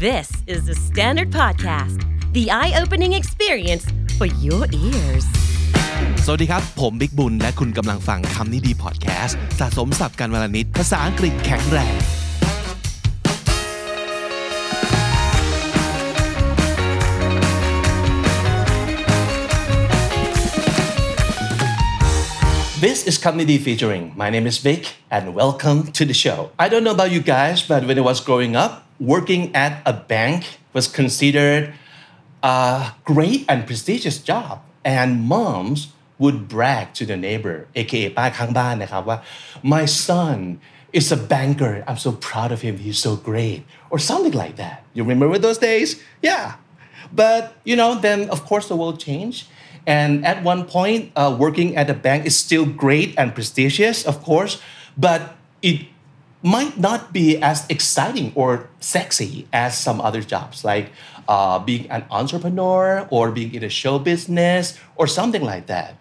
This is the Standard Podcast, the eye opening experience for your ears. สวัสดีครับ ผมบิ๊กบุญ และคุณกำลังฟังคำนี้ดีพอดแคสต์สะสมสับกันวลนิด ภาษาอังกฤษแข็งแรง This is Comedy Featuring. My name is Vic, and welcome to the show. I don't know about you guys, but when I was growing up, working at a bank was considered a great and prestigious job. And moms would brag to the neighbor, aka ป้าข้างบ้านนะครับว่า my son is a banker. I'm so proud of him. He's so great. Or something like that. You remember those days? Yeah. But, you know, then of course the world changed. And at one point, uh, working at a bank is still great and prestigious, of course, but it might not be as exciting or sexy as some other jobs, like uh, being an entrepreneur or being in a show business or something like that.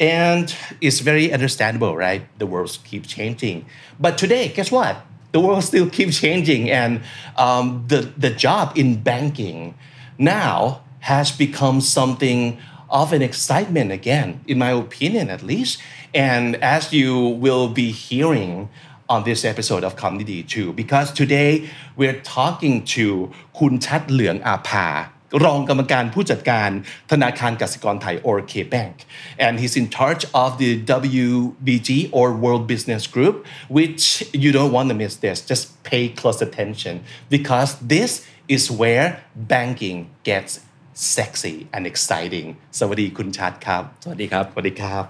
And it's very understandable, right? The world keeps changing. But today, guess what? The world still keeps changing, and um, the the job in banking now has become something of an excitement again, in my opinion, at least. And as you will be hearing on this episode of Comedy 2 because today we're talking to คุณชัชเหลืองอาภารองกรรมการผู้จัดการธนาคารกสิกรไทย or K-Bank. And he's in charge of the WBG or World Business Group which you don't want to miss this. Just pay close attention because this is where banking gets sexy and exciting. สวัสดีคุณชัชครับ สวัสดีครับ สวัสดีครับ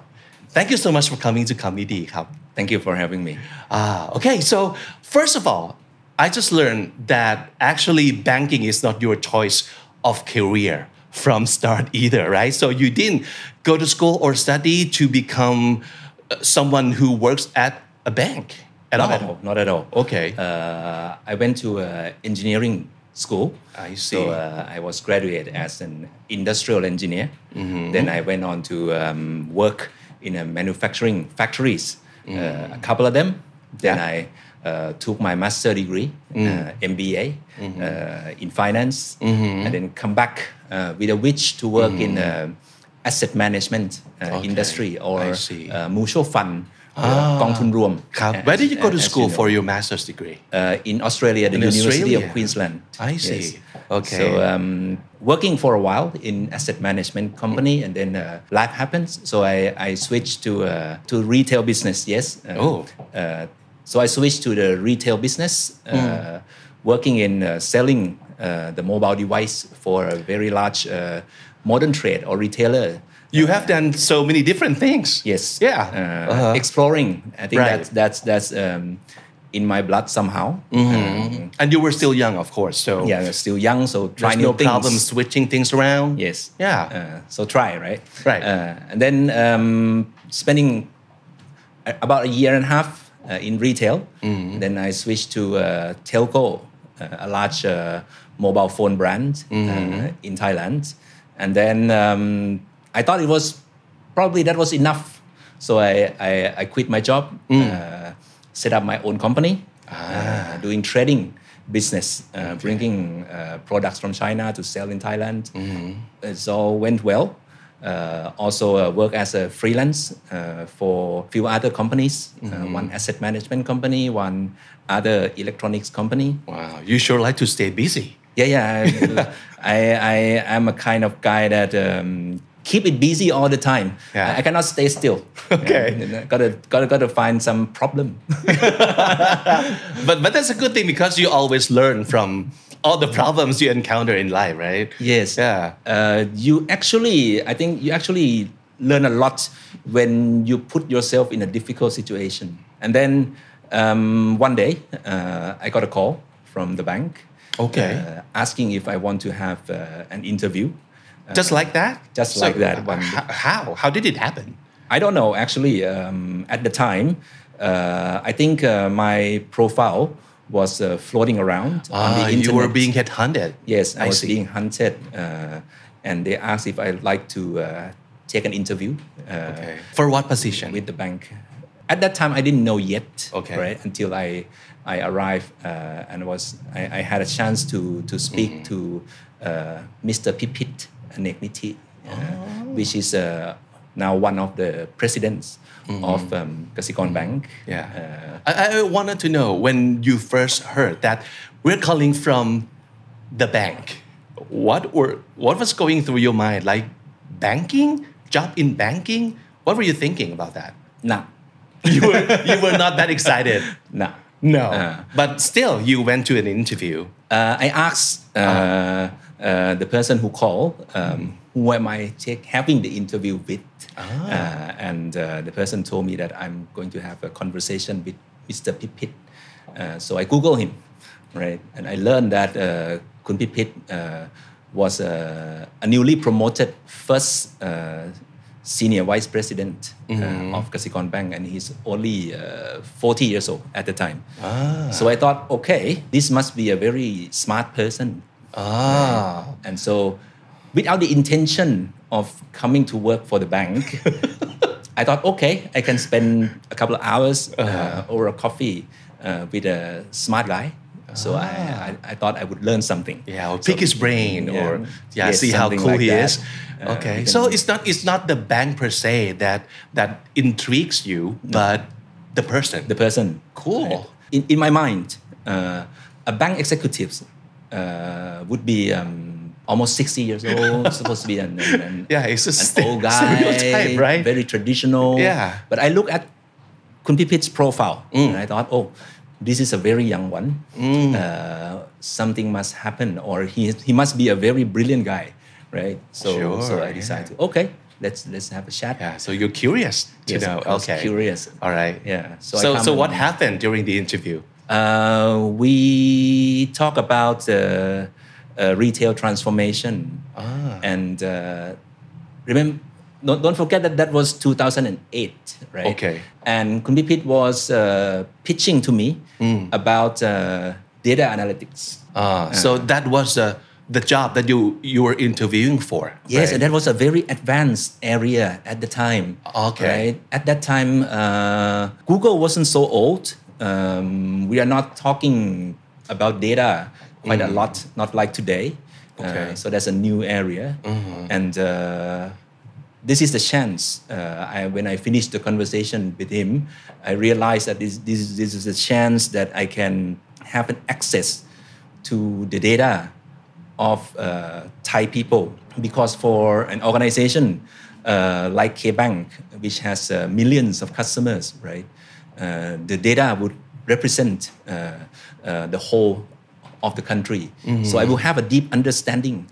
thank you so much for coming to Comedy ครับ Thank you for having me Ah, okay. So first of all, I just learned that actually banking is not your choice of career from start either, right? So you didn't go to school or study to become uh, someone who works at a bank at Not all. at all. Not at all. Okay. Uh, I went to uh, engineering school. I So see. uh, I was graduated as an industrial engineer. Mm-hmm. Then I went on to um, work in a manufacturing factories, uh, a couple of them. Then Mm-hmm. Yeah. I uh, took my master degree, Mm. uh, MBA Mm-hmm. uh, in finance, and then come back uh, with a wish to work in uh, asset management uh, Mm-hmm. Okay. industry or mutual fund. Uh, กองทุนรวม ครับ as- Where did you go to as school know. for your master's degree? Uh, in Australia, the In University Australia? of Queensland. I see. Okay. So um, working for a while in asset management company, and then uh, life happens. So I, I switched to uh, to retail business. Yes. Uh, Oh. Uh, so I switched to the retail business, uh, Hmm. working in uh, selling uh, the mobile device for a very large uh, modern trade or retailer. You have done so many different things. Yes. Yeah. Uh, Uh-huh. Exploring. I think Right. that's that's that's um, in my blood somehow. Um, And you were still young, of course. So yeah, we're still young, so try there's new no things. problem switching things around. Yes. Yeah. Uh, so try, right? Right. Uh, and then um, spending a- about a year and a half uh, in retail. Mm-hmm. Then I switched to uh, Telco, uh, a large uh, mobile phone brand Mm-hmm. uh, in Thailand. And then um, I thought it was probably that was enough. So I, I, I quit my job, Mm. uh, set up my own company, Ah. uh, doing trading business, uh, bringing uh, products from China to sell in Thailand. Mm-hmm. It all went well. Uh, also uh, work as a freelance uh, for few other companies, Mm-hmm. uh, one asset management company, one other electronics company. Wow. You sure like to stay busy. Yeah, yeah. I, I, am a kind of guy that um, keep it busy all the time. Yeah. I, I cannot stay still. Okay. Yeah, gotta, gotta, gotta find some problem. But but that's a good thing because you always learn from all the problems you encounter in life, right? Yes. Yeah. Uh, you actually, I think you actually learn a lot when you put yourself in a difficult situation. And then um, one day, uh, I got a call from the bank. Okay. uh, asking if I want to have uh, an interview. Just like that? just like that one. How? How did it happen? I don't know actually. Um, at the time, uh, I think uh, my profile was uh, floating around on Ah, the you were being headhunted. Yes, I, I was see. being hunted, uh, and they asked if I'd like to uh, take an interview uh, Okay. For what position? with the bank. at that time I didn't know yet. Okay. Right until I I arrived uh, and was I, I had a chance to to speak Mm-hmm. to uh, Mr. Pipit Aneaknithi, uh, Oh. which is uh, now one of the presidents of um, Kasikorn Bank. Mm-hmm. Yeah. Uh, I, I wanted to know when you first heard that we're calling from the bank. What were what was going through your mind? Like banking, job in banking. What were you thinking about that? nah, You were you were not that excited. nah. No, Uh. but still, you went to an interview. uh, I asked uh, uh, the person who called, um, who am I take, having the interview with? Uh, and uh, the person told me that I'm going to have a conversation with Mr. Pipit. Uh, so I Google him, right? And I learned that uh, Kun Pipit uh, was a, a newly promoted first uh, senior vice president uh, of Kasikorn Bank, and he's only uh, 40 years old at the time. So I thought, okay, this must be a very smart person. Ah, And so, without the intention of coming to work for the bank, I thought, okay, I can spend a couple of hours uh, over a coffee uh, with a smart guy. So I, I, I thought I would learn something. yeah, or pick his brain, yeah. or yeah, Yes, see how cool like he that. is. Uh, okay, so it's not it's not the bank per se that that intrigues you, but the person. the person. Cool. In, in my mind, uh, a bank executive uh, would be um, almost 60 years old, supposed to be an, an, an, Yeah, it's a an old guy, stereotype, right? very traditional. Yeah. But I look at Kun Pipit's profile Mm. and I thought, oh, this is a very young one. Uh, something must happen, or he, he must be a very brilliant guy, right? So, Sure, so I yeah. decided, okay, let's let's have a chat. Yeah, so you're curious to Yes, know. Okay, curious. All right. Yeah, so So so, what happened during the interview? Uh, we talk about uh, uh, retail transformation, Ah. and uh, remember, don't, don't forget that that was 2008, right? Okay. And Kun Pipit was uh, pitching to me Hmm. about uh, data analytics. Ah, so that was uh, the job that you you were interviewing for. Yes, right? and that was a very advanced area at the time. Okay. Right? At that time, uh, Google wasn't so old. Um, we are not talking about data quite a lot, not like today. Mm. Okay. Mm-hmm. Uh, so that's a new area, and uh, this is the chance. Uh, I, when I finished the conversation with him, I realized that this, this, this is a chance that I can have an access to the data of uh, Thai people because for an organization uh, like KBank, which has uh, millions of customers, right, uh, the data would represent uh, the whole of the country. So I will have a deep understanding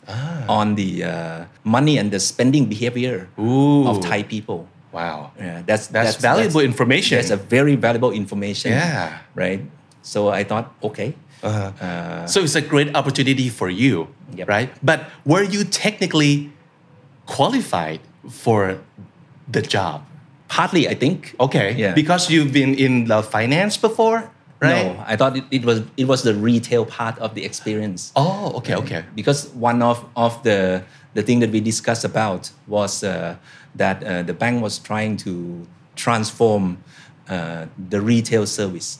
on the uh, money and the spending behavior Ooh. of Thai people. Wow. Yeah, that's, That's valuable information. That's a very valuable information. Yeah. Right. So I thought, okay. Uh-huh. Uh, So it's a great opportunity for you, Yep. right? But were you technically qualified for the job? partly, I think. Okay. Yeah. Because you've been in the finance before, right? No, I thought it, it was it was the retail part of the experience. Oh, okay, okay. Because one of, of the the thing that we discussed about was uh, that uh, the bank was trying to transform uh, the retail service.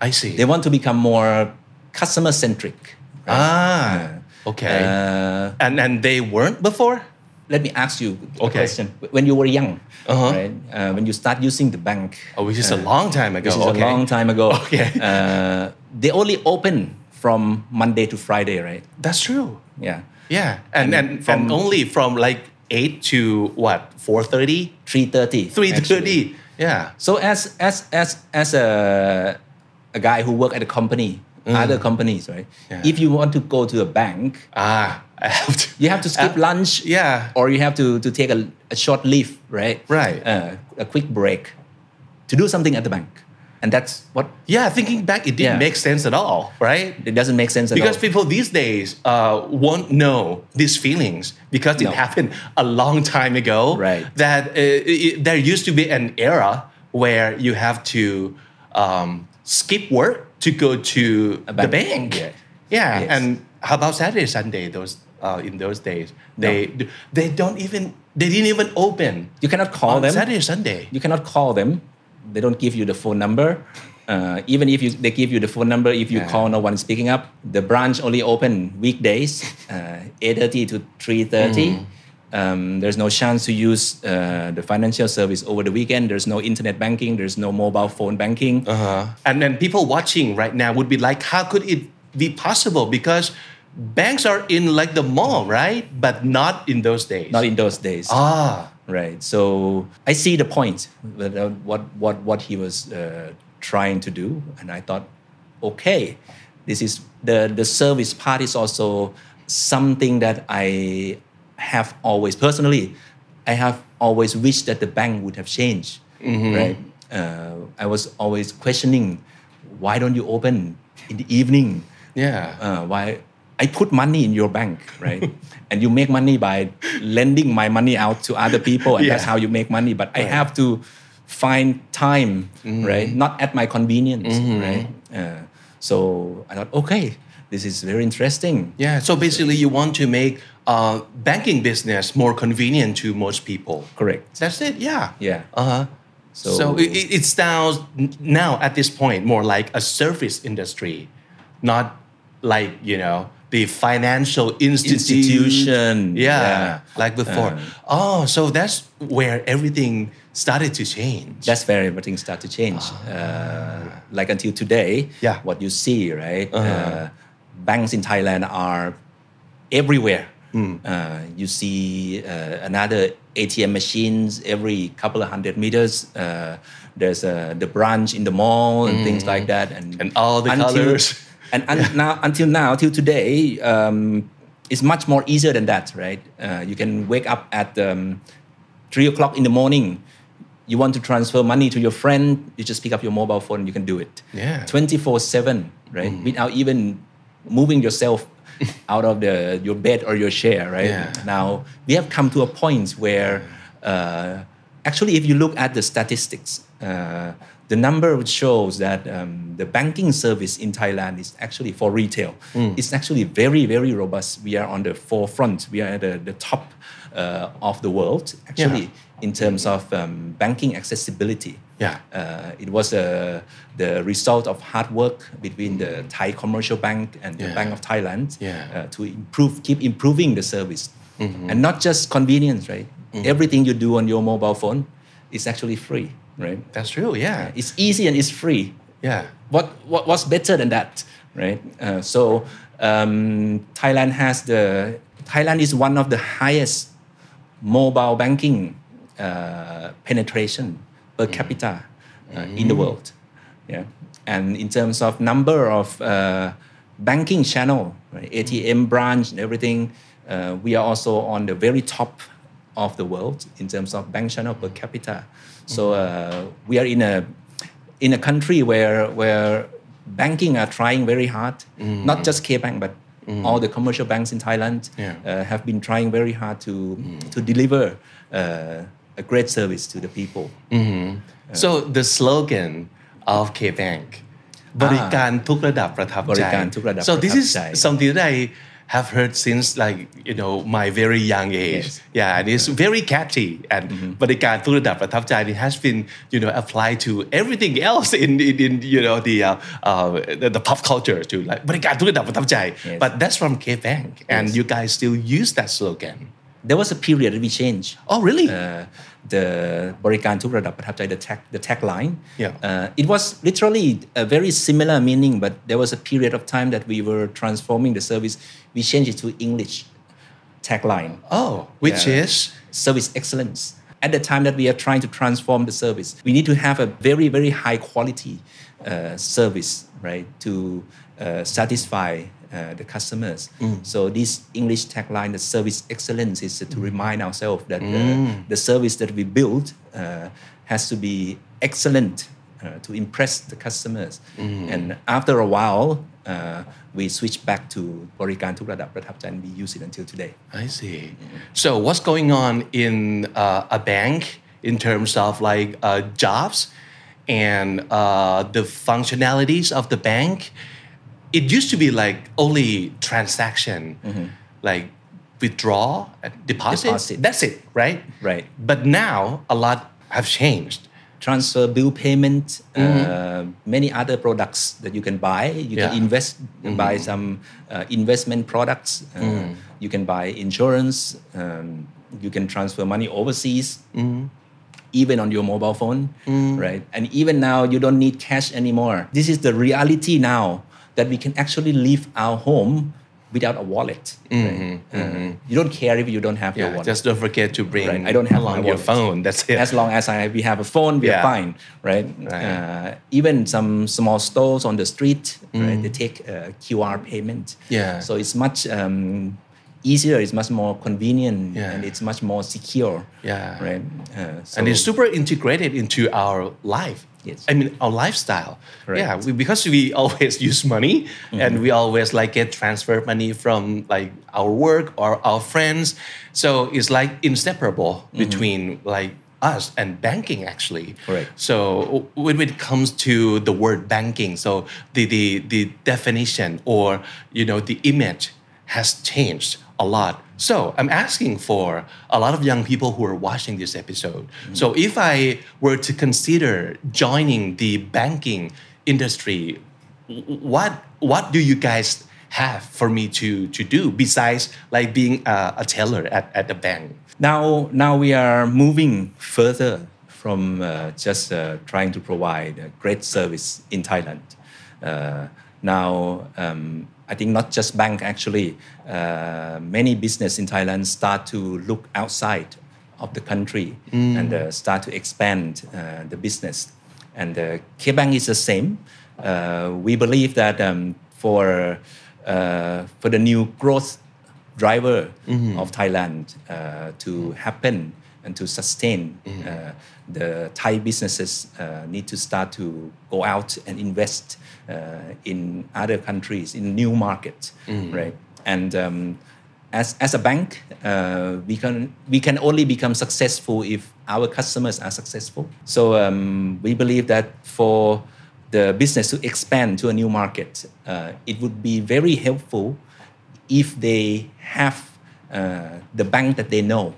I see. They want to become more customer centric. ah, okay. Uh, and and they weren't before. Let me ask you a Okay. question. When you were young, Uh-huh. right? Uh, when you start using the bank, Oh, which is a long time ago. This is okay. a long time ago. Okay. Uh, they only open from Monday to Friday, right? That's true. Yeah. Yeah, and and, from- and only from like eight to what four thirty, 3.30. three actually. thirty. Yeah. So as as as as a a guy who work at a company, other companies, right? Mm. Yeah. If you want to go to a bank, Ah, I have to. you have to skip Uh, lunch. yeah. Or you have to to take a, a short leave, right? Right. Uh, a quick break to do something at the bank, and that's what Yeah, thinking back, it didn't Yeah. make sense at all, right? it doesn't make sense at Because all. people these days uh, won't know these feelings because it No. happened a long time ago. Right. That uh, it, there used to be an era where you have to um, skip work to go to A the bank. bank. Yeah. Yeah. Yes. And how about Saturday, Sunday? Those uh, in those days, they they don't even they didn't even open you cannot call on them. Saturday, Sunday. You cannot call them they don't give you the phone number. Uh, even if you, they give you the phone number, if you Yeah. call, no one is picking up. The branch only open weekdays, uh, 8:30 to 3:30. Mm-hmm. Um, there's no chance to use uh, the financial service over the weekend. There's no internet banking. There's no mobile phone banking. And then people watching right now would be like, how could it be possible? Because banks are in like the mall, right? But not in those days. Not in those days. ah, Right. So I see the point uh, what what what he was uh, trying to do, and I thought, okay, this is the the service part is also something that I have always personally, I have always wished that the bank would have changed. Right. Uh, I was always questioning, why don't you open in the evening? yeah. uh, why I put money in your bank, right? and you make money by lending my money out to other people, and that's how you make money. But I have to find time, right? Not at my convenience, right? Uh, so I thought, okay, this is very interesting. Yeah, so basically, you want to make uh, banking business more convenient to most people. Correct. That's it. Yeah. Yeah. Uh huh. So, So- it- it sounds now at this point more like a service industry, not like you know the financial institution. Yeah, yeah. like before. oh, so that's where everything started to change. That's where everything started to change. Uh, like until today, Yeah. what you see, right? Uh, banks in Thailand are everywhere. Uh, you see uh, another ATM machines every couple of hundred meters. Uh, there's uh, the branch in the mall and things like that, and And all the colours. And, and now until now till today um, it's much more easier than that right? Uh, you can wake up at um, three o'clock in the morning. You want to transfer money to your friend you just pick up your mobile phone you can do it. Yeah. 24 7 right? Without even moving yourself out of the your bed or your chair right? Yeah. now we have come to a point where uh, actually if you look at the statistics uh, the number shows that um, the banking service in Thailand is actually for retail. It's actually very, very robust. We are on the forefront. We are at the, the top uh, of the world, actually, in terms of um, banking accessibility. Yeah. Uh, it was uh, the result of hard work between the Thai Commercial Bank and the Bank of Thailand Yeah. Mm-hmm. uh, to improve, keep improving the service, and not just convenience, right? Everything you do on your mobile phone is actually free, right? That's true. Yeah. It's easy and it's free. Yeah. What, what what's better than that, right? Uh, so um, Thailand has the Thailand is one of the highest mobile banking uh, penetration per capita uh, in the world. Yeah, and in terms of number of uh, banking channel, right, ATM branch and everything, uh, we are also on the very top of the world in terms of bank channel per capita. So uh, we are in a in a country where where banking are trying very hard, not just K Bank but all the commercial banks in Thailand Yeah. uh, have been trying very hard to to deliver uh, a great service to the people. So the slogan of K Bank บริการทุกระดับประทับใจ บริการทุกระดับ So this ประทั is บใจ something that I have heard since like you know my very young age Yes. yeah and it's very catchy and บริการทุกระดับประทับใจ it has been you know applied to everything else in in, in you know the uh, uh, the, the pop culture too like บริการทุกระดับประทับใจ Yes. but that's from K Bank and Yes. you guys still use that slogan there was a period that we changed. Oh, really? Uh, the Borikan Tuk Radap the tag, the tagline. Yeah. Uh, it was literally a very similar meaning, but there was a period of time that we were transforming the service. We changed it to English tagline. Oh, which yeah. is? Service excellence. At the time that we are trying to transform the service, we need to have a very, very high quality uh, service, right, to uh, satisfy uh, the customers. Mm. So this English tagline, the service excellence, is to mm. remind ourselves that uh, mm. the service that we build uh, has to be excellent to impress the customers. Mm. And after a while, we switch back to Borikan Tukradap Pratapcha and we use it until today. I see. Mm-hmm. So what's going on in a bank in terms of like jobs? and uh, the functionalities of the bank it used to be like only transaction, like withdraw, deposit. Deposit. That's it, right? Right. But now a lot have changed. transfer bill payment, uh, many other products that you can buy. You Yeah. can invest, buy some uh, investment products. Uh, You can buy insurance. Um, you can transfer money overseas, even on your mobile phone, right? And even now, you don't need cash anymore. This is the reality now that we can actually leave our home without a wallet. right? Uh, you don't care if you don't have your wallet. just don't forget to bring Right, I don't have along my your phone. That's it. as long as I, we have a phone, we Yeah. are fine, right? Right. Uh, even some small stores on the street, right? They take uh, QR payment. Yeah. So it's much um, easier. It's much more convenient, Yeah. and it's much more secure. Yeah. Right. Uh, so, and it's super integrated into our life. Yes. I mean our lifestyle. Yeah, we, because we always use money mm-hmm. and we always like get transfer money from like our work or our friends. So it's like inseparable mm-hmm. between like us and banking actually. Correct. So when it comes to the word banking, so the the the definition or you know the image has changed a lot. So I'm asking for a lot of young people who are watching this episode. So if I were to consider joining the banking industry, what what do you guys have for me to to do besides like being a, a teller at, at the bank? now now we are moving further from uh, just uh, trying to provide a great service in Thailand. Uh, now um, I think not just bank actually, uh, many business in Thailand start to look outside of the country and uh, start to expand uh, the business. And uh, K-Bank is the same. Uh, we believe that um, for uh, for the new growth driver of Thailand uh, to happen and to sustain. Uh, the Thai businesses uh, need to start to go out and invest uh, in other countries, in new markets, right? And um, as, as a bank, uh, we can we can only become successful if our customers are successful. So um, we believe that for the business to expand to a new market, uh, it would be very helpful if they have uh, the bank that they know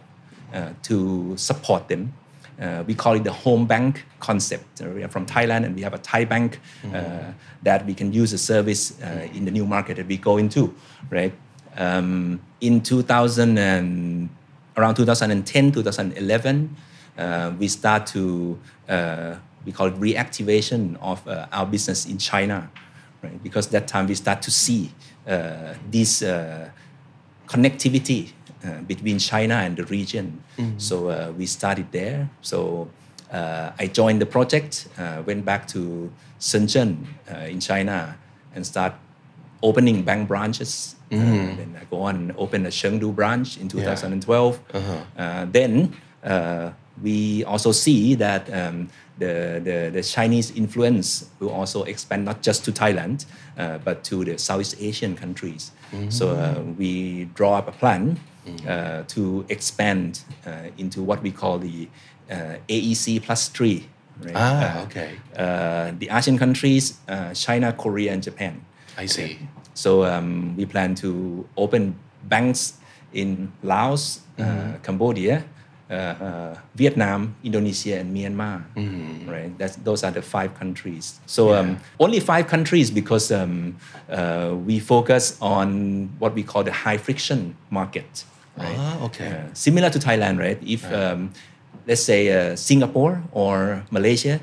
uh, to support them. Uh, we call it the home bank concept. Uh, we are from Thailand and we have a Thai bank uh, that we can use the service uh, in the new market that we go into, right? Um, in 2000 and around 2010, 2011, uh, we start to uh, we call it reactivation of uh, our business in China, right? Because that time we start to see uh, this uh, connectivity between China and the region. So uh, we started there. So uh, I joined the project, uh, went back to Shenzhen uh, in China, and start opening bank branches. Uh, then I go on and open a Chengdu branch in 2012. Uh, then uh, we also see that um, the, the, the Chinese influence will also expand not just to Thailand, uh, but to the Southeast Asian countries. So uh, we draw up a plan uh, to expand uh, into what we call the uh, AEC plus three. Right? Ah, Uh, okay. uh, the ASEAN countries, uh, China, Korea, and Japan. I see. So um, we plan to open banks in Laos, uh, Cambodia, uh, uh, Vietnam, Indonesia, and Myanmar. Right, that's those are the five countries. So um, only five countries because um, uh, we focus on what we call the high friction market. Right? Ah, okay. Uh, similar to Thailand, right? If um, let's say uh, Singapore or Malaysia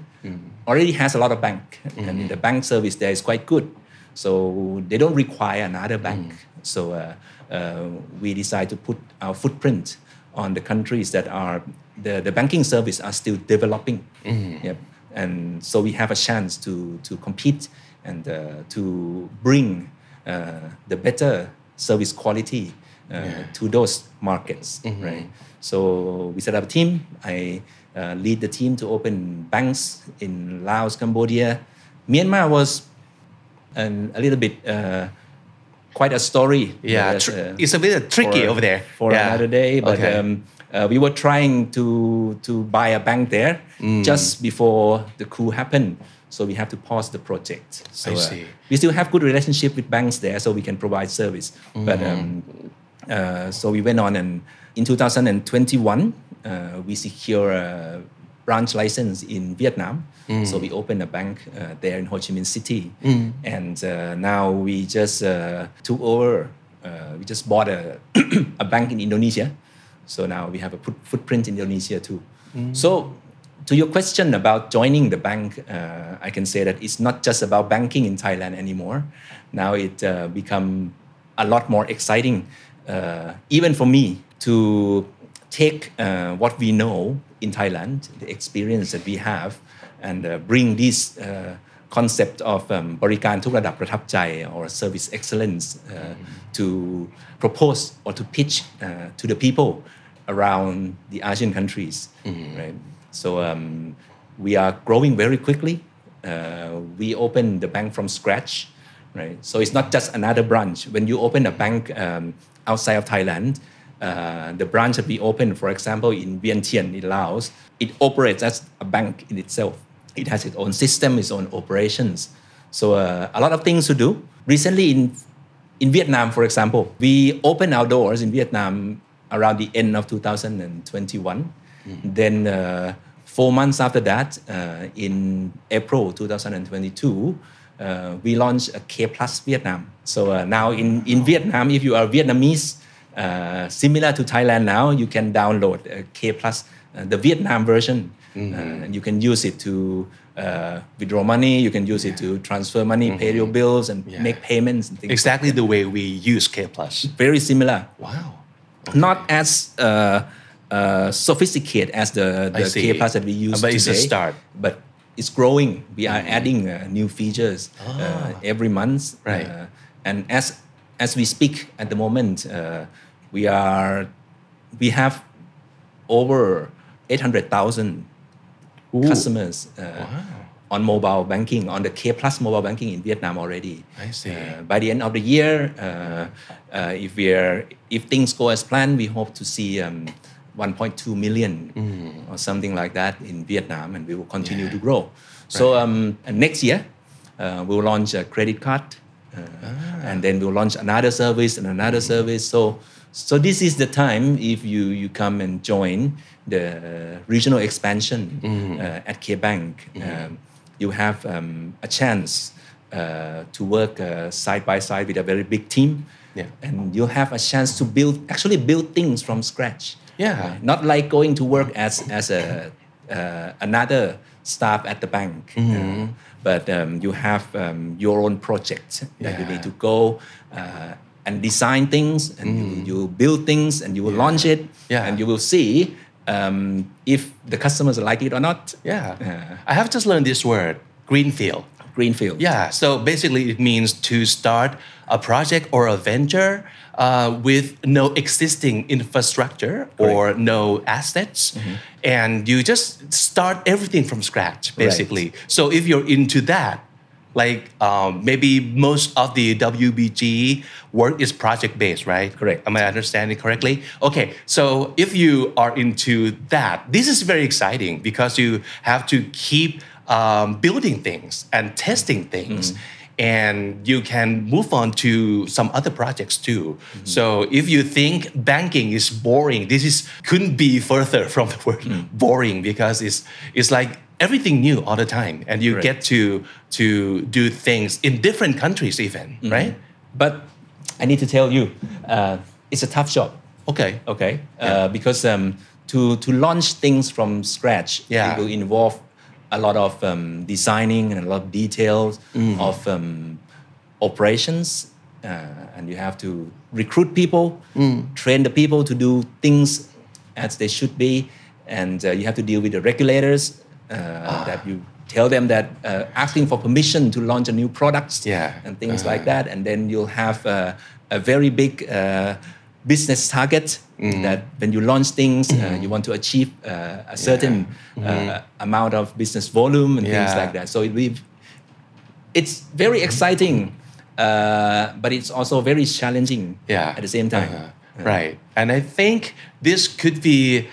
already has a lot of bank, and the bank service there is quite good, so they don't require another bank. So uh, uh, we decide to put our footprint on the countries that are the, the banking service are still developing. Yep. And so we have a chance to to compete and uh, to bring uh, the better service quality uh, to those markets, right? So we set up a team. I uh, lead the team to open banks in Laos, Cambodia. Myanmar was an, a little bit uh, quite a story. Yeah, tr- uh, it's a bit tricky for- over there. for Yeah. another day. But Okay. um, uh, we were trying to to buy a bank there Mm. just before the coup happened. So we have to pause the project. So I uh, see. we still have good relationship with banks there, so we can provide service. But Mm. um, uh, so we went on, and in 2021 uh, we secure branch license in Vietnam. So we opened a bank uh, there in Ho Chi Minh City, and uh, now we just uh, took over. Uh, we just bought a a bank in Indonesia. So now we have a put- footprint in Indonesia too. So to your question about joining the bank, uh, I can say that it's not just about banking in Thailand anymore. Now it uh, become a lot more exciting, uh, even for me, to take uh, what we know in Thailand, the experience that we have, and uh, bring this uh, concept of um, บริการทุกระดับประทับใจ or service excellence uh, to propose or to pitch uh, to the people around the Asian countries, right? So um, we are growing very quickly. Uh, we opened the bank from scratch, right? So it's not just another branch. When you open a bank um, outside of Thailand, uh, the branch that we opened, for example, in Vientiane in Laos, it operates as a bank in itself. It has its own system, its own operations. So uh, a lot of things to do. Recently in in Vietnam, for example, we opened our doors in Vietnam around the end of 2021. Then uh, four months after that, uh, in April 2022, uh, we launched a K Plus Vietnam. So uh, now in, in Vietnam, if you are Vietnamese, similar to Thailand now, you can download K Plus, uh, the Vietnam version, uh, and you can use it to uh, withdraw money. You can use it to transfer money, pay your bills, and Yeah. make payments and things. Exactly the way we use K Plus. Very similar. Wow. Not as uh, uh, sophisticated as the, the. K Plus that we use But it's a start. But it's growing. We are adding uh, new features uh, every month. Right. Uh, and as as we speak at the moment, uh, we are we have over eight hundred thousand customers uh, on mobile banking on the K Plus mobile banking in Vietnam already. I see. Uh, by the end of the year, uh, uh, if we are if things go as planned, we hope to see um, 1.2 million Mm. or something like that in Vietnam, and we will continue to grow. So um, next year, uh, we'll launch a credit card, uh, Ah. and then we'll launch another service and another service. So. So this is the time if you, you come and join the regional expansion Mm-hmm. uh, at K Bank, um, you have um, a chance uh, to work uh, side by side with a very big team, Yeah. and you have a chance to build actually build things from scratch. Yeah. Right? Not like going to work as as a uh, another staff at the bank. Mm-hmm. uh, but um, you have um, your own project that you need to go uh, and design things, and you, you build things, and you will launch it, Mm. Yeah. and you will see um, if the customers like it or not. Yeah. Yeah. I have just learned this word, greenfield. Greenfield. Yeah, so basically it means to start a project or a venture uh, with no existing infrastructure or no assets. Mm-hmm. And you just start everything from scratch, basically. So if you're into that, like um, maybe most of the WBG work is project based, right? Correct. Am I understanding correctly? Okay, so if you are into that, this is very exciting because you have to keep um, building things and testing things. And you can move on to some other projects too. So if you think banking is boring, this is couldn't be further from the word boring because it's it's like everything new all the time, and you Correct. get to to do things in different countries even, right? But I need to tell you, uh, it's a tough job. Okay. Okay, uh, because um, to to launch things from scratch, Yeah. it will involve a lot of um, designing and a lot of details Mm. of um, operations, uh, and you have to recruit people, Mm. train the people to do things as they should be, and uh, you have to deal with the regulators uh, that you tell them that uh, asking for permission to launch a new product Yeah. and things like that, and then you'll have uh, a very big uh, business target that when you launch things, uh, you want to achieve uh, a certain uh, amount of business volume and things like that. So it it's very exciting, uh, but it's also very challenging yeah. at the same time. Uh-huh. right. And i think this could be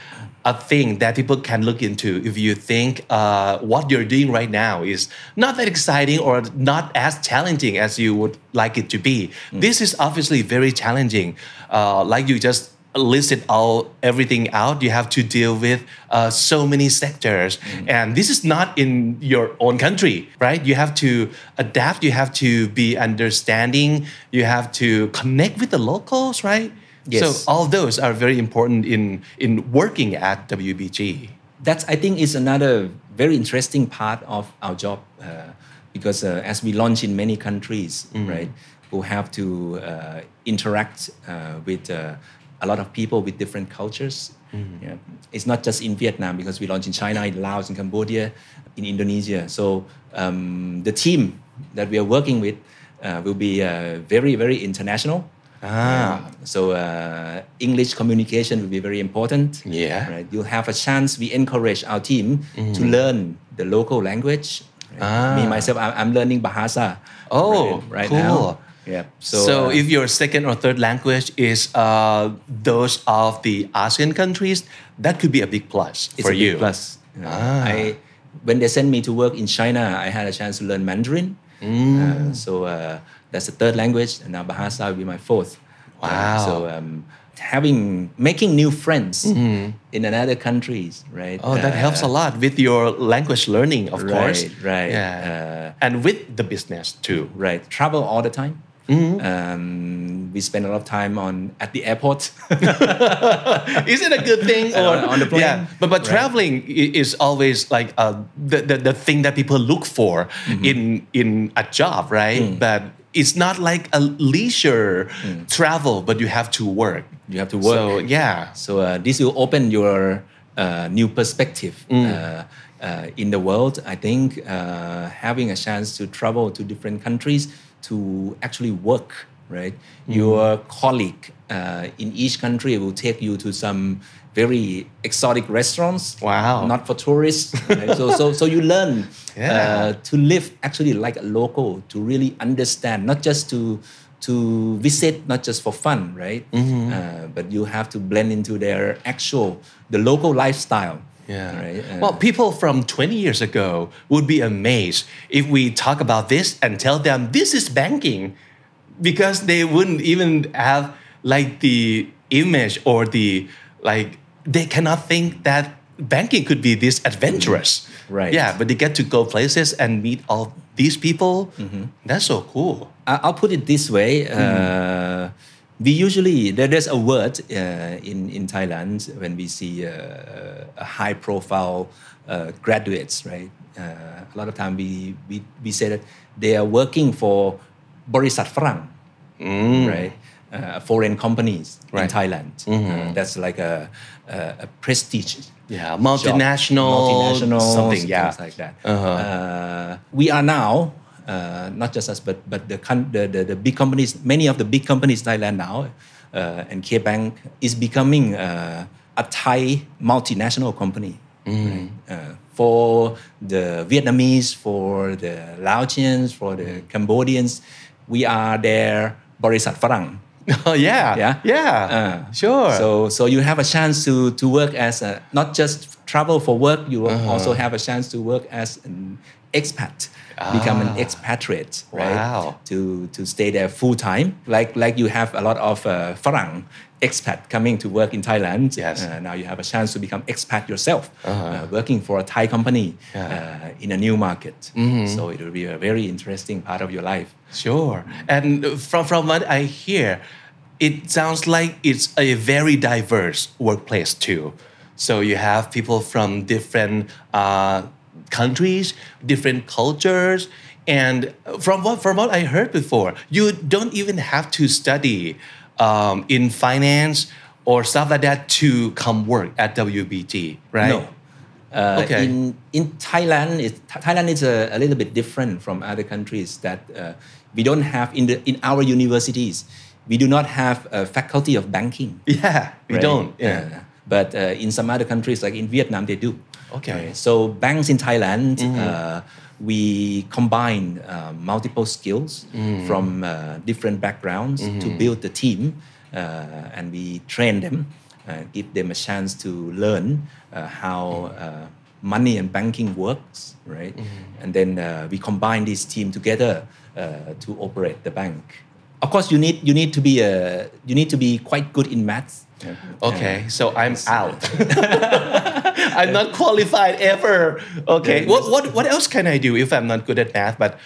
a thing that people can look into if you think uh, what you're doing right now is not that exciting or not as challenging as you would like it to be. Hmm. this is obviously very challenging. Uh, like you just listed all everything out you have to deal with uh, so many sectors. And this is not in your own country right? You have to adapt you have to be understanding you have to connect with the locals right Yes. so all those are very important in in working at WBG That's I think is another very interesting part of our job uh, because uh, as we launch in many countries, right, who have to uh, interact uh, with uh, a lot of people with different cultures. Yeah. It's not just in Vietnam because we launch in China, in Laos, in Cambodia, in Indonesia. So um, the team that we are working with uh, will be uh, very very international. Ah. So uh, English communication will be very important. Yeah. Right. You'll have a chance. We encourage our team to learn the local language. right? Ah. Me myself, I'm, I'm learning Bahasa. Oh, right, right cool. now. Yeah. So, So, uh, if your second or third language is uh, those of the ASEAN countries, that could be a big plus it's for a big you. plus. you know. Ah. I when they sent me to work in China, I had a chance to learn Mandarin. Mm. Uh, so uh, that's the third language, and now Bahasa will be my fourth. Uh, Wow. so um, having making new friends in another countries, right? Mm-hmm. Oh, that Uh, helps a lot with your language learning, of Right, course. right. Yeah. Uh, and with the business too. Right, travel all the time. Mm-hmm. Um, we spend a lot of time on at the airport. Is it a good thing or on- on the plane? Yeah, but but Right. traveling is always like uh, the, the the thing that people look for Mm-hmm. in in a job, right? Mm. But it's not like a leisure travel, but you have to work. You have to work. So yeah, So uh, this will open your uh, new perspective Mm. uh, uh, in the world. I think uh, having a chance to travel to different countries to actually work, right? Mm. Your colleague uh, in each country will take you to some very exotic restaurants. Wow. Not for tourists. right? so, so, so you learn Yeah. uh, to live actually like a local, to really understand, not just to to visit, not just for fun, right? Mm-hmm. Uh, but you have to blend into their actual, the local lifestyle. Yeah. Right? Uh, well, people from 20 years ago would be amazed if we talk about this and tell them this is banking because they wouldn't even have like the image or the like they cannot think that banking could be this adventurous. Right. Yeah, but they get to go places and meet all these people. That's so cool. I- I'll put it this way. Uh, we usually there, there's a word uh, in in Thailand when we see uh, a high profile uh, graduates, right? Uh, a lot of time we, we we say that they are working for บริษัทฝรั่ง right? Uh, foreign companies in Right. Thailand. Uh, that's like a, a, a prestige. Yeah, job. multinational, multinational, something. Yeah, things like that. Uh, we are now uh, not just us, but but the, con- the the the big companies, many of the big companies in Thailand now, uh, and K Bank is becoming uh, a Thai multinational company. right? Uh, for the Vietnamese, for the Laotians, for the Cambodians, we are their บริษัทฝรั่ง Oh yeah, yeah, yeah. Uh, sure. So so you have a chance to to work as a not just travel for work. You uh-huh. also have a chance to work as an expat, ah. become an ah. expatriate, right? Wow. To to stay there full time, like like you have a lot of uh, foreign expat coming to work in Thailand Yes. uh, now you have a chance to become expat yourself Uh-huh. uh, working for a Thai company Yeah. Mm-hmm. uh, in a new market so it will be a very interesting part of your life Sure. And from from what I hear, it sounds like it's a very diverse workplace too. So you have people from different uh, countries, different cultures, and from what from what I heard before, you don't even have to study um, in finance or stuff like that to come work at WBG, right? No. Uh, Okay. In in Thailand, is Thailand is a, a little bit different from other countries that uh, we don't have in the in our universities. We do not have a faculty of banking. Yeah, we right? don't. Yeah. But uh, in some other countries, like in Vietnam, they do. Okay. Right? So banks in Thailand, uh, we combine uh, multiple skills from uh, different backgrounds to build the team, uh, and we train them, uh, give them a chance to learn uh, how uh, money and banking works, right? And then uh, we combine this team together uh, to operate the bank. Of course, you need you need to be a you need to be quite good in maths Okay, so I'm out. I'm not qualified ever. Okay, what, what what else can I do if I'm not good at math, but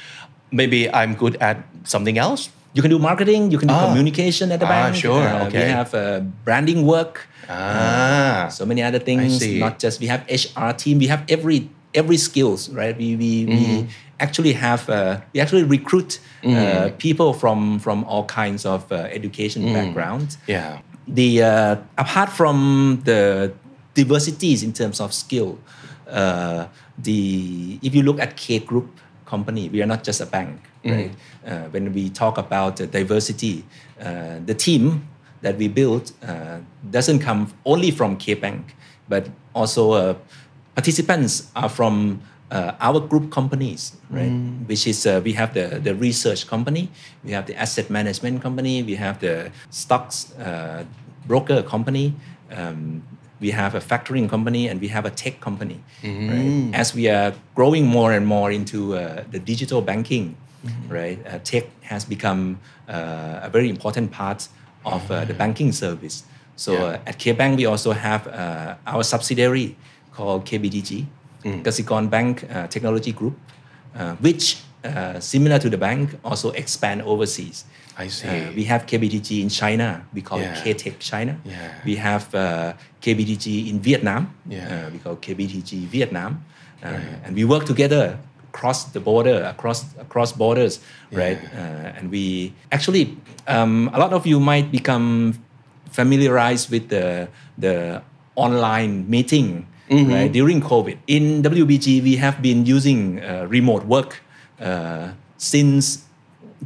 maybe I'm good at something else? You can do marketing. You can do Ah. communication at the Ah, bank. sure, Uh, okay. We have uh, branding work. Ah, so many other things. see. Not just we have HR team. We have every every skills, right? We we, we Mm-hmm. actually have uh, we actually recruit uh, people from from all kinds of uh, education backgrounds. yeah. The uh, apart from the diversities in terms of skill, uh, the if you look at K Group company, we are not just a bank, right? Uh, when we talk about diversity, uh, the team that we built uh, doesn't come only from K Bank, but also uh, participants are from uh, our group companies, right? Which is uh, we have the the research company, we have the asset management company, we have the stocks uh, broker company. Um, we have a factoring company and we have a tech company. Right? As we are growing more and more into uh, the digital banking, right? Uh, tech has become uh, a very important part of uh, the banking service. So Yeah. uh, at KBank, we also have uh, our subsidiary called KBTG, Kasikorn Bank Technology Group, which, similar to the bank, also expand overseas. I see. Uh, we have KBTG in China. We call Yeah. it KTech China. Yeah. We have uh, KBTG in Vietnam. Yeah. Uh, we call KBTG Vietnam. Uh, And we work together across the border, across across borders, right? Uh, and we actually, um, a lot of you might become familiarized with the the online meeting, right? During COVID, in WBG, we have been using uh, remote work uh, since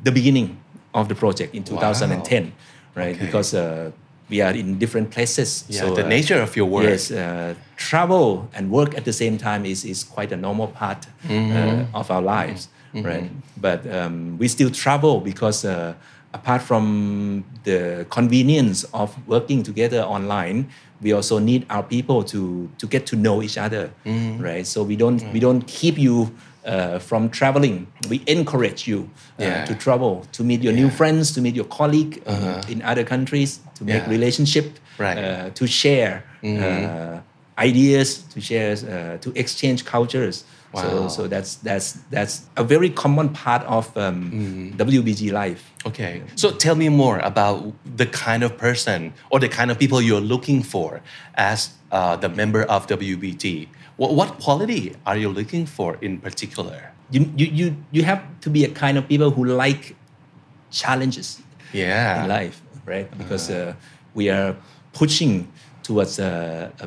the beginning of the project in 2010, right? Okay. Because uh, we are in different places. Yeah, so, the uh, nature of your work. Yes, uh, travel and work at the same time is, is quite a normal part uh, of our lives, right? But um, we still travel because uh, apart from the convenience of working together online, we also need our people to to get to know each other, right? So we don't we don't keep you. Uh, from traveling, we encourage you uh, Yeah. to travel, to meet your new friends, to meet your colleague uh, in other countries, to make Yeah. relationship, Right. uh, to share uh, ideas, to share, uh, to exchange cultures. Wow. So, so that's that's that's a very common part of um, WBG life. Okay. So tell me more about the kind of person or the kind of people you're looking for as uh, the member of WBG. What, what quality are you looking for in particular? You, you you you have to be a kind of people who like challenges Yeah. in life, right? Because uh, we are pushing towards uh, uh,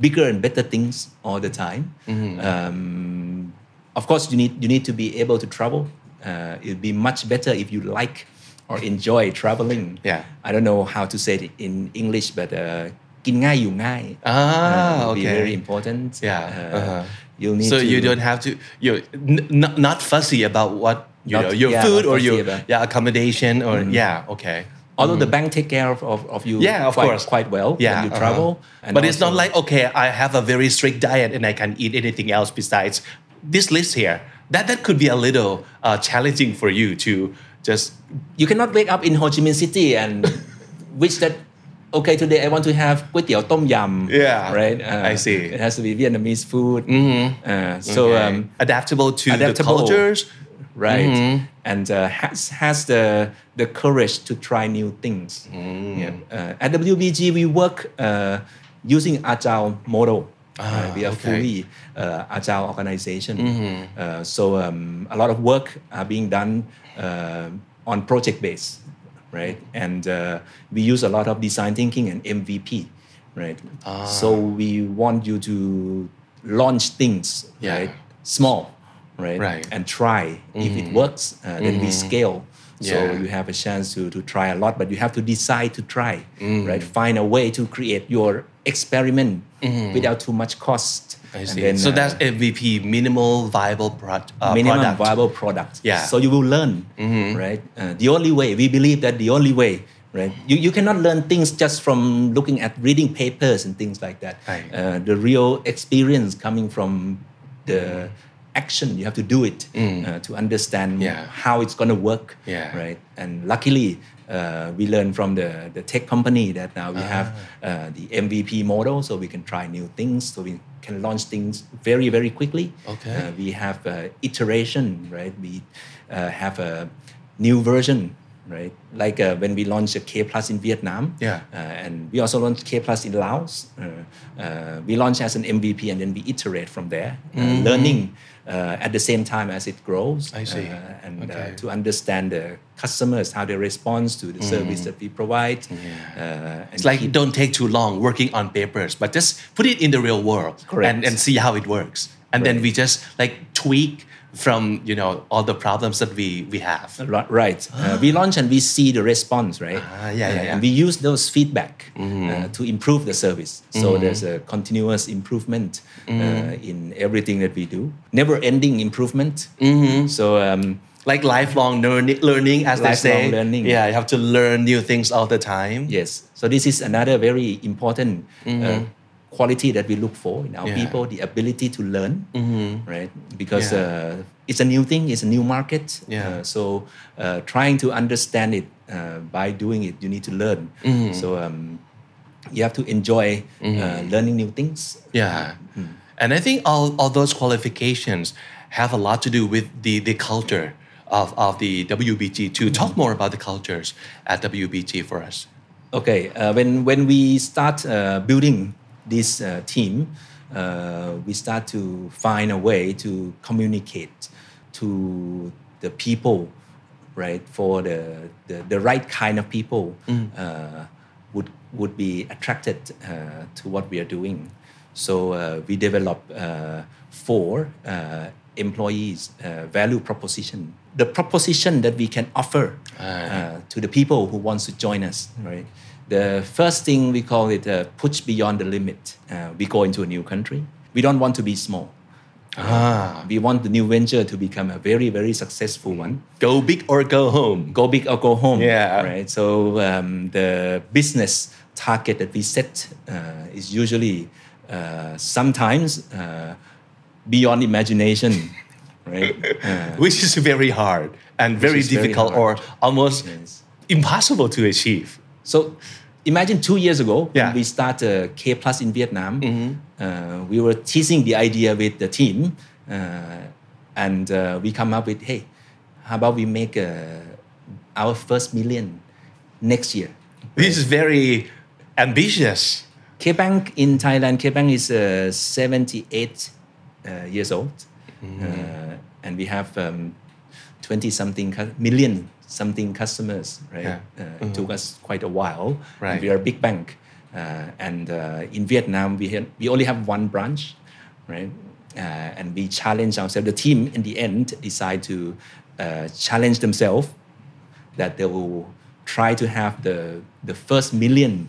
bigger and better things all the time. Um, of course, you need you need to be able to travel. Uh, it'd be much better if you like or enjoy traveling. Yeah. I don't know how to say it in English, but uh, กินง่ายอยู่ง่าย Ah, uh, would be okay. very important. Yeah, Uh, uh-huh. You'll need so to, you don't have to you're n- not, not fussy about what you Not- know your yeah, food not or fussy your about- yeah accommodation or yeah okay although the bank take care of, of, of you yeah of quite, course quite well yeah when you uh-huh. travel. And but it's not also- like okay I have a very strict diet and I can eat anything else besides this list here that that could be a little uh, challenging for you to just you cannot wake up in Ho Chi Minh City and wish that okay, today I want to have kway teow tom yum. Yeah. Right? Uh, I see. It has to be Vietnamese food. Mm-hmm. Uh, so okay. um, adaptable to adaptable, the cultures. Right. Mm-hmm. And uh, has, has the, the courage to try new things. Mm. Yeah. Uh, at WBG, we work uh, using agile model. Ah, we are okay. fully uh, agile organization. Mm-hmm. so um, a lot of work are being done on project base right and uh, we use a lot of design thinking and MVP right Ah. so we want you to launch things Yeah. right small right? Right. And try. If it works, uh, then we scale. So Yeah. you have a chance to, to try a lot, but you have to decide to try, right? Find a way to create your experiment without too much cost. I see. then, so uh, that's MVP, minimal viable pro- uh, minimum product. viable product. Yeah. Mm-hmm. So you will learn, right? Uh, the only way we believe that the only way, right? You, you cannot learn things just from looking at reading papers and things like that. Right. Uh, the real experience coming from the action you have to do it uh, to understand Mm. Yeah. how it's going to work Yeah. right and luckily uh, we learn from the, the tech company that now we have uh, the MVP model, so we can try new things, so we can launch things very, very quickly. Okay. Uh, we have uh, iteration, right? We uh, have a new version, right? Like uh, when we launched a K Plus in Vietnam, Yeah. uh, and we also launched K Plus in Laos. Uh, uh, we launch as an MVP and then we iterate from there, uh, learning at the same time as it grows. Mm-hmm. I see. uh, and Okay. uh, to understand the customers, how they respond to the service that we provide. Uh, Mm-hmm. It's like keep- don't take too long working on papers, but just put it in the real world Correct. and, and see how it works. And then we just like tweak from you know all the problems that we we have. Ri- Right. Uh, we launch and we see the response, right? Ah, yeah, yeah, Uh, yeah. And we use those feedback uh, to improve the service. So there's a continuous improvement uh, in everything that we do. Never ending improvement. So um, Like lifelong learning, learning as they say. learning. Yeah, you have to learn new things all the time. yes. So this is another very important uh, quality that we look for in our Yeah. people: the ability to learn. Right. Because Yeah. uh, it's a new thing. It's a new market. Yeah. Uh, so uh, trying to understand it uh, by doing it, you need to learn. So um, you have to enjoy uh, learning new things. Yeah. And I think all, all those qualifications have a lot to do with the, the culture of, of the WBG too. Talk more about the cultures at WBG for us. Okay, uh, when when we start uh, building this uh, team, uh, we start to find a way to communicate to the people, right? For the the, the right kind of people uh, would would be attracted uh, to what we are doing. So uh, we develop uh, four uh, employees uh, value proposition. The proposition that we can offer uh, to the people who wants to join us, right? The first thing we call it uh, push beyond the limit. Uh, we go into a new country. We don't want to be small. Ah. We want the new venture to become a very, very successful one. Go big or go home. Go big or go home. Yeah. Right. So um, the business target that we set uh, is usually uh, sometimes uh, beyond imagination. Right. Uh, Which is very hard and very is very difficult or almost Yes. impossible to achieve. So imagine two years ago Yeah. we started K Plus in Vietnam, uh, we were teasing the idea with the team, uh, and uh, we come up with, hey, how about we make uh, our first million next year? This is very ambitious. K Bank in Thailand, K Bank is uh, 78 uh, years old, uh, and we have um, 20 something million something customers, right? Yeah. Uh, It took us quite a while. Right. We are a big bank, uh, and uh, in Vietnam we had, we only have one branch, right? Uh, and we challenge ourselves. The team in the end decide to uh, challenge themselves that they will try to have the the first million,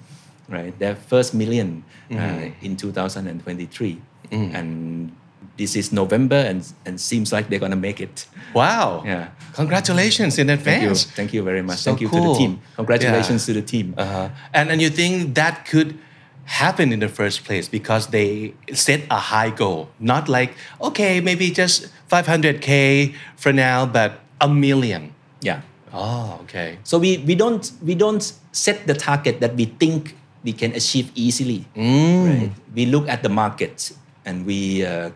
right? Their first million uh, in 2023, and this is November, and and seems like they're gonna make it. Wow. Yeah. Congratulations in Thank you, advance. thank you very much. So Thank you to the team. Congratulations Yeah. to the team. Uh-huh. And and you think that could happen in the first place because they set a high goal, not like okay maybe just 500k for now, but a million. Yeah. Oh, okay. So we, we don't we don't set the target that we think we can achieve easily. Right? We look at the market and we uh,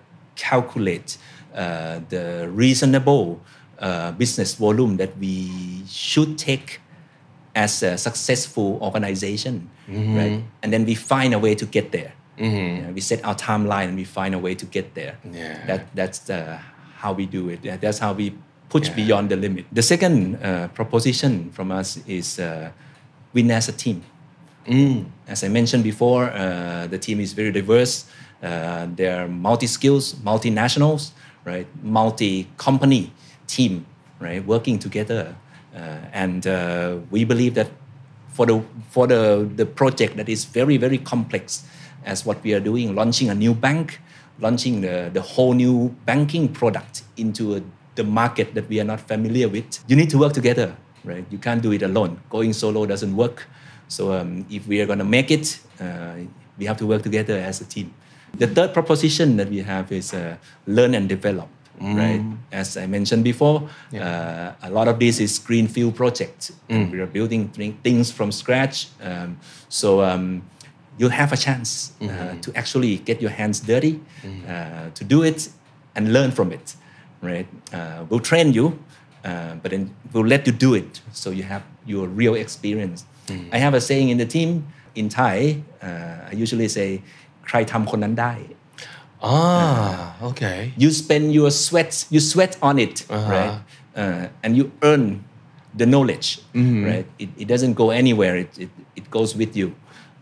calculate uh, the reasonable uh, business volume that we should take as a successful organization, right? And then we find a way to get there. Yeah, we set our timeline and we find a way to get there. Yeah. That that's the, how we do it. That's how we push Yeah. beyond the limit. The second uh, proposition from us is uh, win as a team. As I mentioned before, uh, the team is very diverse. Uh, they're multi skills, multinationals, right? Multi company team, right? Working together. Uh, and uh, we believe that for the for the, the project that is very very complex as what we are doing launching a new bank launching the, the whole new banking product into a, the market that we are not familiar with you need to work together right you can't do it alone going solo doesn't work so um, if we are going to make it uh, we have to work together as a team the third proposition that we have is uh, learn and develop right? As I mentioned before, uh, a lot of this is greenfield project. And we are building thi- things from scratch. Um, so um, you'll have a chance uh, to actually get your hands dirty, uh, to do it and learn from it, right? Uh, we'll train you, uh, but then we'll let you do it so you have your real experience. I have a saying in the team in Thai, uh, I usually say ใครทำคนนั้นได้ Ah, okay. you spend your sweat you sweat on it right uh, and you earn the knowledge right it, it doesn't go anywhere it, it, it goes with you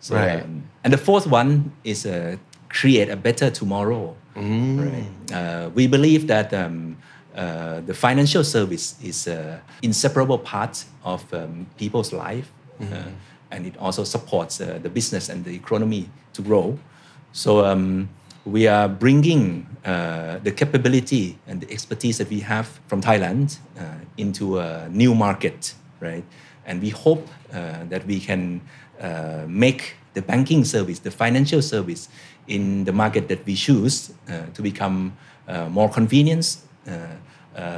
so, Right. um, and the fourth one is uh, create a better tomorrow right uh, we believe that um, uh, the financial service is an inseparable part of um, people's life uh, and it also supports uh, the business and the economy to grow so um, we are bringing uh, the capability and the expertise that we have from Thailand uh, into a new market, right? And we hope uh, that we can uh, make the banking service, the financial service in the market that we choose uh, to become uh, more convenient,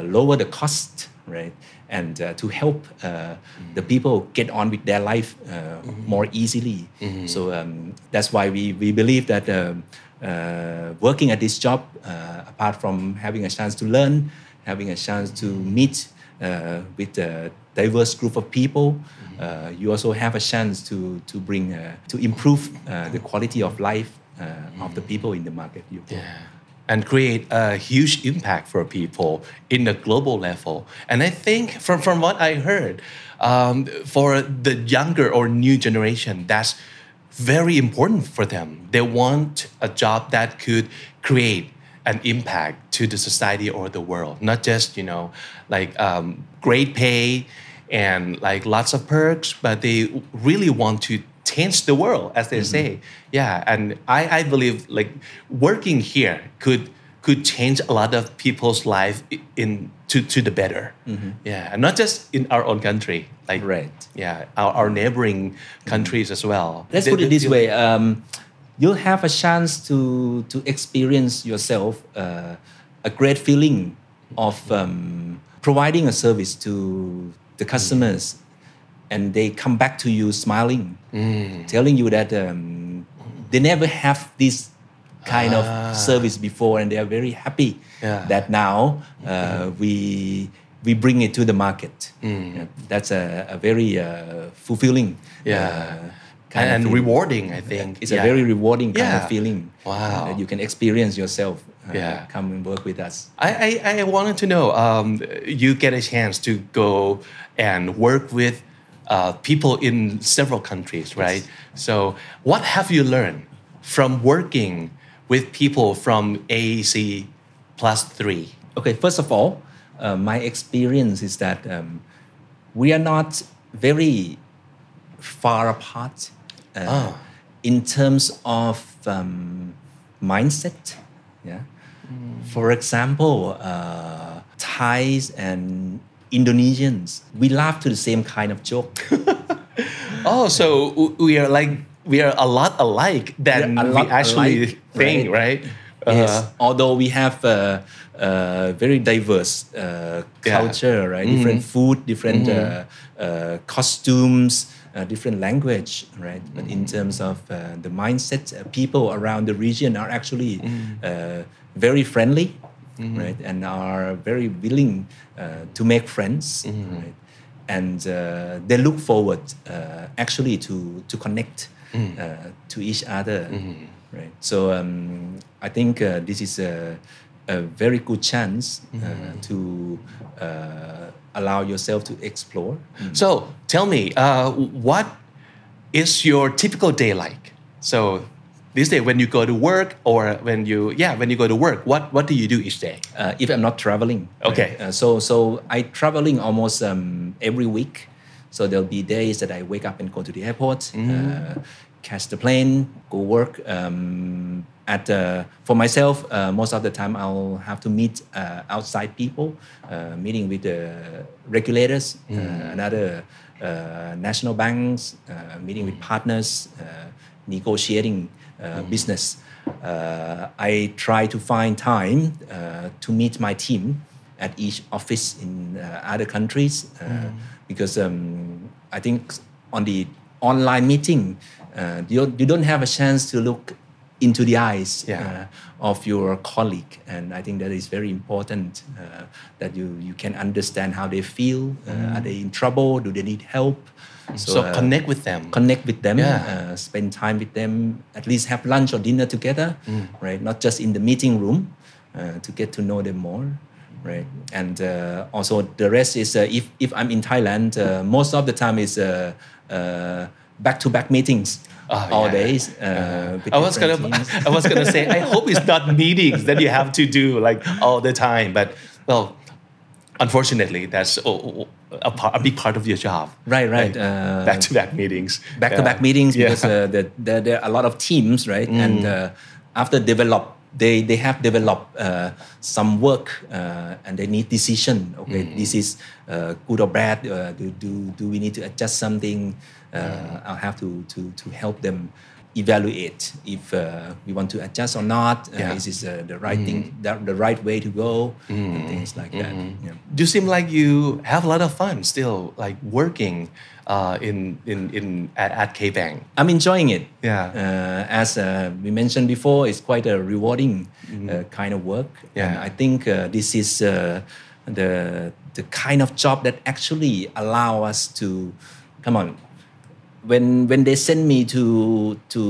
lower the cost, right? And uh, to help uh, the people get on with their life uh, more easily. So um, that's why we, we believe that um, uh, working at this job, uh, apart from having a chance to learn, having a chance to meet uh, with a diverse group of people, uh, you also have a chance to to bring uh, to improve uh, the quality of life uh, of the people in the market. You Yeah. And create a huge impact for people in the global level. And I think from, from what I heard, um, for the younger or new generation, that's very important for them. They want a job that could create an impact to the society or the world, not just, you know, like um, great pay and like lots of perks, but they really want to change the world, as they say. Yeah, and I, I believe like working here could could change a lot of people's life in to, to the better. Yeah, and not just in our own country, like Right. Yeah, our, our neighboring countries as well. Let's They- put it this way: um, you'll have a chance to to experience yourself uh, a great feeling of um, providing a service to the customers, and they come back to you smiling, telling you that um, they never have this kind of service before, and they are very happy Yeah. that now uh, we we bring it to the market. Yeah, that's a, a very uh, fulfilling. Yeah. uh, and, kind and feeling. rewarding, I think. It's Yeah. a very rewarding kind Yeah. of feeling. Wow. uh, that you can experience yourself. uh, Yeah. Come and work with us. I, I, I wanted to know um, you get a chance to go and work with uh, people in several countries, right? So, what have you learned from working with people from AEC plus three? Okay, first of all, uh, my experience is that um, we are not very far apart uh, Ah. in terms of um, mindset. Yeah. For example, uh, Thais and Indonesians, we laugh to the same kind of joke. Oh, so we are like we are a lot alike than We're we actually alike, think, right? yes. Uh, Although we have a, a very diverse uh, Yeah. culture, right? Different food, different uh, uh, costumes, uh, different language, right? But in terms of uh, the mindset, uh, people around the region are actually uh, very friendly, right? And are very willing uh, to make friends, right? And uh, they look forward uh, actually to to connect uh, to each other, right? So um, I think uh, this is a, a very good chance uh, to uh, allow yourself to explore. So tell me, uh, what is your typical day like? So this day when you go to work or when you yeah when you go to work, what what do you do each day? Uh, if I'm not traveling, Okay. right? Uh, so so I traveling almost um, every week. So there'll be days that I wake up and go to the airport, uh, catch the plane, go work. Um, at uh, for myself, uh, most of the time I'll have to meet uh, outside people, uh, meeting with the regulators, uh, another uh, national banks, uh, meeting with partners, uh, negotiating uh, business. Uh, I try to find time uh, to meet my team at each office in uh, other countries uh, because um, I think on the online meeting uh, you, you don't have a chance to look into the eyes Yeah. uh, of your colleague. And i think that is very important uh, that you you can understand how they feel uh, are they in trouble? Do they need help So, uh, connect with them. connect with them Yeah. uh, spend time with them at least have lunch or dinner together right not just in the meeting room uh, to get to know them more right and uh, also the rest is uh, if, if i'm in thailand uh, most of the time is back-to-back meetings Oh, all yeah. days uh, I was gonna, teams. I was gonna say, I hope it's not meetings that you have to do like all the time. But well, unfortunately, that's a, part, a big part of your job. Right, right. Uh, back to back meetings. back to back meetings because uh, the, the, there are a lot of teams, right? And uh, after develop, they, they have developed uh, some work uh, and they need decision. Okay, this is uh, good or bad. Uh, do, do, do we need to adjust something? Uh, I'll have to, to, to help them evaluate if uh, we want to adjust or not. Uh, Yeah. Is this uh, the right thing, the, the right way to go? And things like that. Yeah. You seem like you have a lot of fun still, like working uh, in in in at, at K Bank. I'm enjoying it. Yeah. Uh, as uh, we mentioned before, it's quite a rewarding uh, kind of work. And Mm-hmm. Yeah. I think uh, this is uh, the the kind of job that actually allow us to come on. When when they send me to to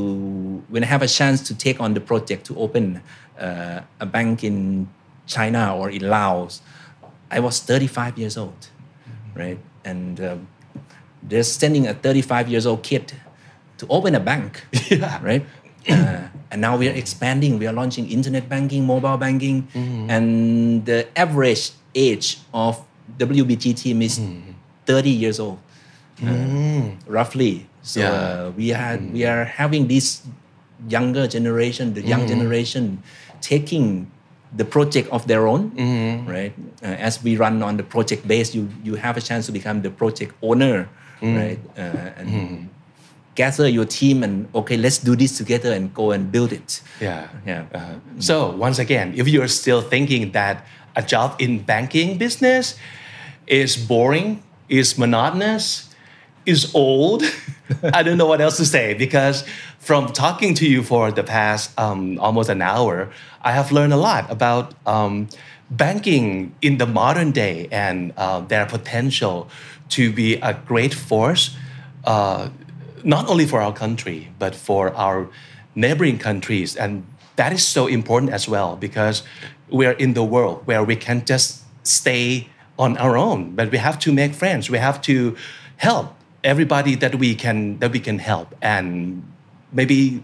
when I have a chance to take on the project to open uh, a bank in China or in Laos, I was 35 years old, Mm-hmm. right? And um, they're sending a 35 years old kid to open a bank, Yeah. right? Uh, and now we are expanding. We are launching internet banking, mobile banking, Mm-hmm. and the average age of WBG team is Mm-hmm. 30 years old, uh, roughly. So Yeah. uh, we are we are having this younger generation, the young generation, taking the project of their own, right? Uh, as we run on the project base, you you have a chance to become the project owner, right? Uh, and gather your team and okay, let's do this together and go and build it. Yeah. Yeah. Uh, so once again, if you're still thinking that a job in banking business is boring, is monotonous, is old, I don't know what else to say because from talking to you for the past um, almost an hour, I have learned a lot about um, banking in the modern day and uh, their potential to be a great force. Uh, not only for our country, but for our neighboring countries. And that is so important as well because we're in the world where we can't just stay on our own, but we have to make friends. We have to help everybody that we can that we can help. And maybe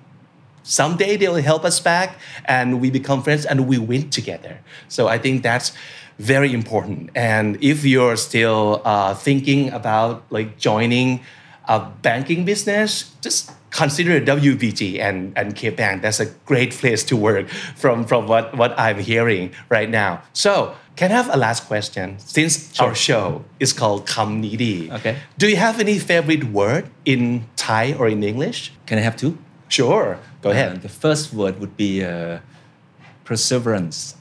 someday they'll help us back and we become friends and we win together. So I think that's very important. And if you're still uh, thinking about like joining a banking business, just consider WBG and, and K-Bank. That's a great place to work from, from what, what I'm hearing right now. So can I have a last question? Since our show is called Kam Nidi. Okay. Do you have any favorite word in Thai or in English? Can I have two? Sure. Go Uh, ahead. the first word would be uh, perseverance.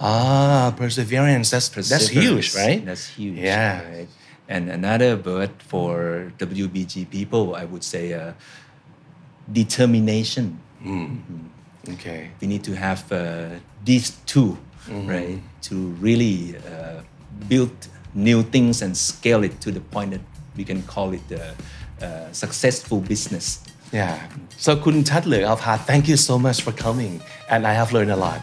Ah, perseverance. That's that's huge, right? That's huge. Yeah. right? And another word for WBG people, I would say uh, determination. Okay. We need to have uh, these 2 Mm-hmm. right, to really uh, build new things and scale it to the point that we can call it a, a successful business. Yeah. So Kun Chatler Alpha, thank you so much for coming, and I have learned a lot.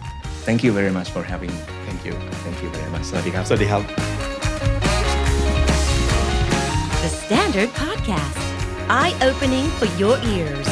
Thank you very much for having me. Thank you. Thank you very much. สวัสดีครับ สวัสดีครับ The Standard Podcast, eye opening for your ears.